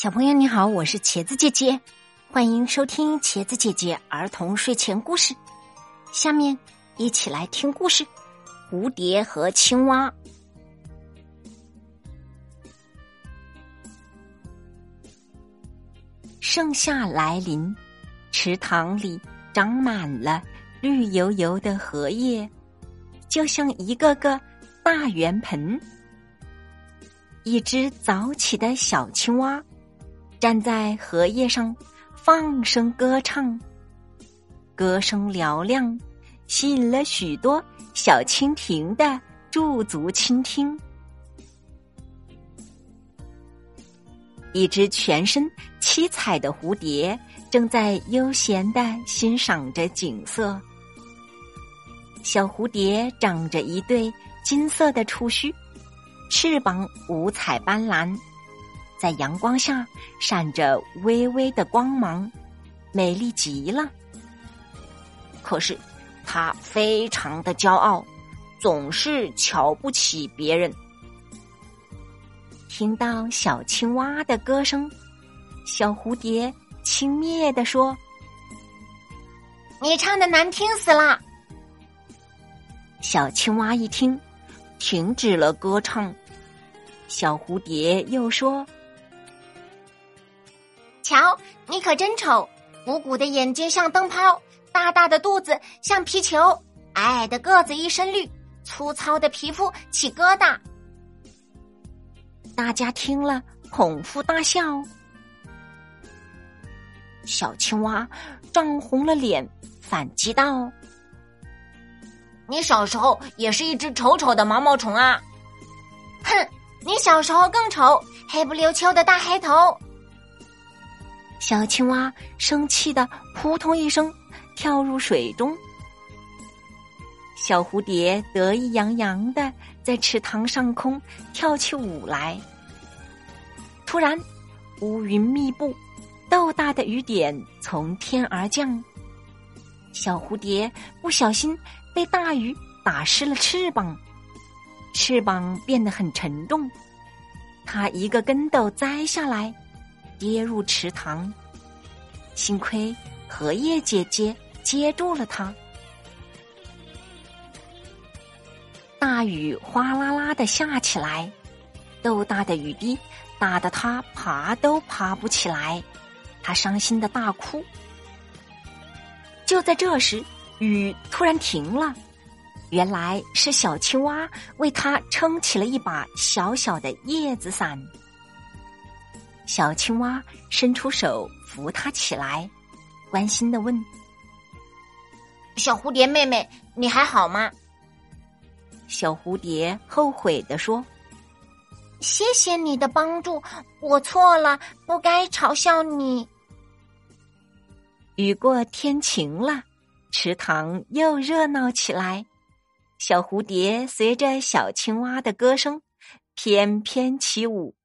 小朋友你好，我是茄子姐姐，欢迎收听茄子姐姐儿童睡前故事。下面一起来听故事：蝴蝶和青蛙。盛夏来临，池塘里长满了绿油油的荷叶，就像一个个大圆盆。一只早起的小青蛙。站在荷叶上，放声歌唱，歌声嘹亮，吸引了许多小蜻蜓的驻足倾听。一只全身七彩的蝴蝶正在悠闲的欣赏着景色。小蝴蝶长着一对金色的触须，翅膀五彩斑斓。在阳光下闪着微微的光芒，美丽极了。可是，它非常的骄傲，总是瞧不起别人。听到小青蛙的歌声，小蝴蝶轻蔑的说：“你唱的难听死了。”小青蛙一听，停止了歌唱。小蝴蝶又说。瞧，你可真丑！鼓鼓的眼睛像灯泡，大大的肚子像皮球，矮矮的个子一身绿，粗糙的皮肤起疙瘩。大家听了捧腹大笑。小青蛙涨红了脸，反击道：“你小时候也是一只丑丑的毛毛虫啊！哼，你小时候更丑，黑不溜秋的大黑头。”小青蛙生气的扑通一声跳入水中，小蝴蝶得意洋洋的在池塘上空跳起舞来。突然，乌云密布，豆大的雨点从天而降，小蝴蝶不小心被大雨打湿了翅膀，翅膀变得很沉重，它一个跟斗栽下来。跌入池塘，幸亏荷叶姐姐接住了它。大雨哗啦啦的下起来，豆大的雨滴打得他爬都爬不起来，他伤心的大哭。就在这时，雨突然停了，原来是小青蛙为他撑起了一把小小的叶子伞。小青蛙伸出手扶它起来，关心的问：“小蝴蝶妹妹，你还好吗？”小蝴蝶后悔的说：“谢谢你的帮助，我错了，不该嘲笑你。”雨过天晴了，池塘又热闹起来，小蝴蝶随着小青蛙的歌声翩翩起舞。